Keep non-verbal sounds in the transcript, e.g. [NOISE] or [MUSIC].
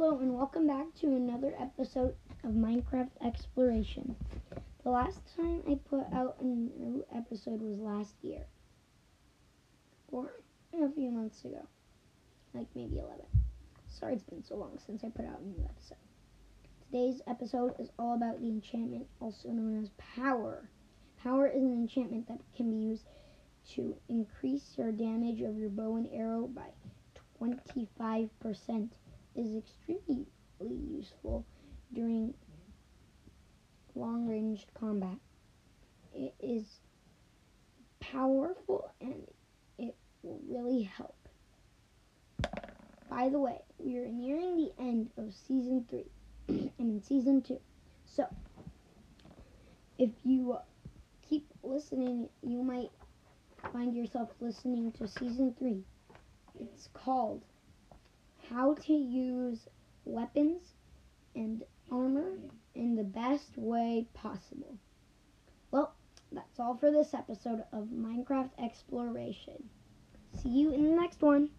Hello and welcome back to another episode of Minecraft Exploration. The last time I put out a new episode was last year. Or a few months ago. Like maybe 11. Sorry it's been so long since I put out a new episode. Today's episode is all about the enchantment also known as power. Power is an enchantment that can be used to increase your damage of your bow and arrow by 25% is extremely useful during long range combat. It is powerful and it will really help. By the way, we are nearing the end of season 3 [CLEARS THROAT] and in season 2. So, if you uh, keep listening, you might find yourself listening to season 3. It's called how to use weapons and armor in the best way possible. Well, that's all for this episode of Minecraft Exploration. See you in the next one.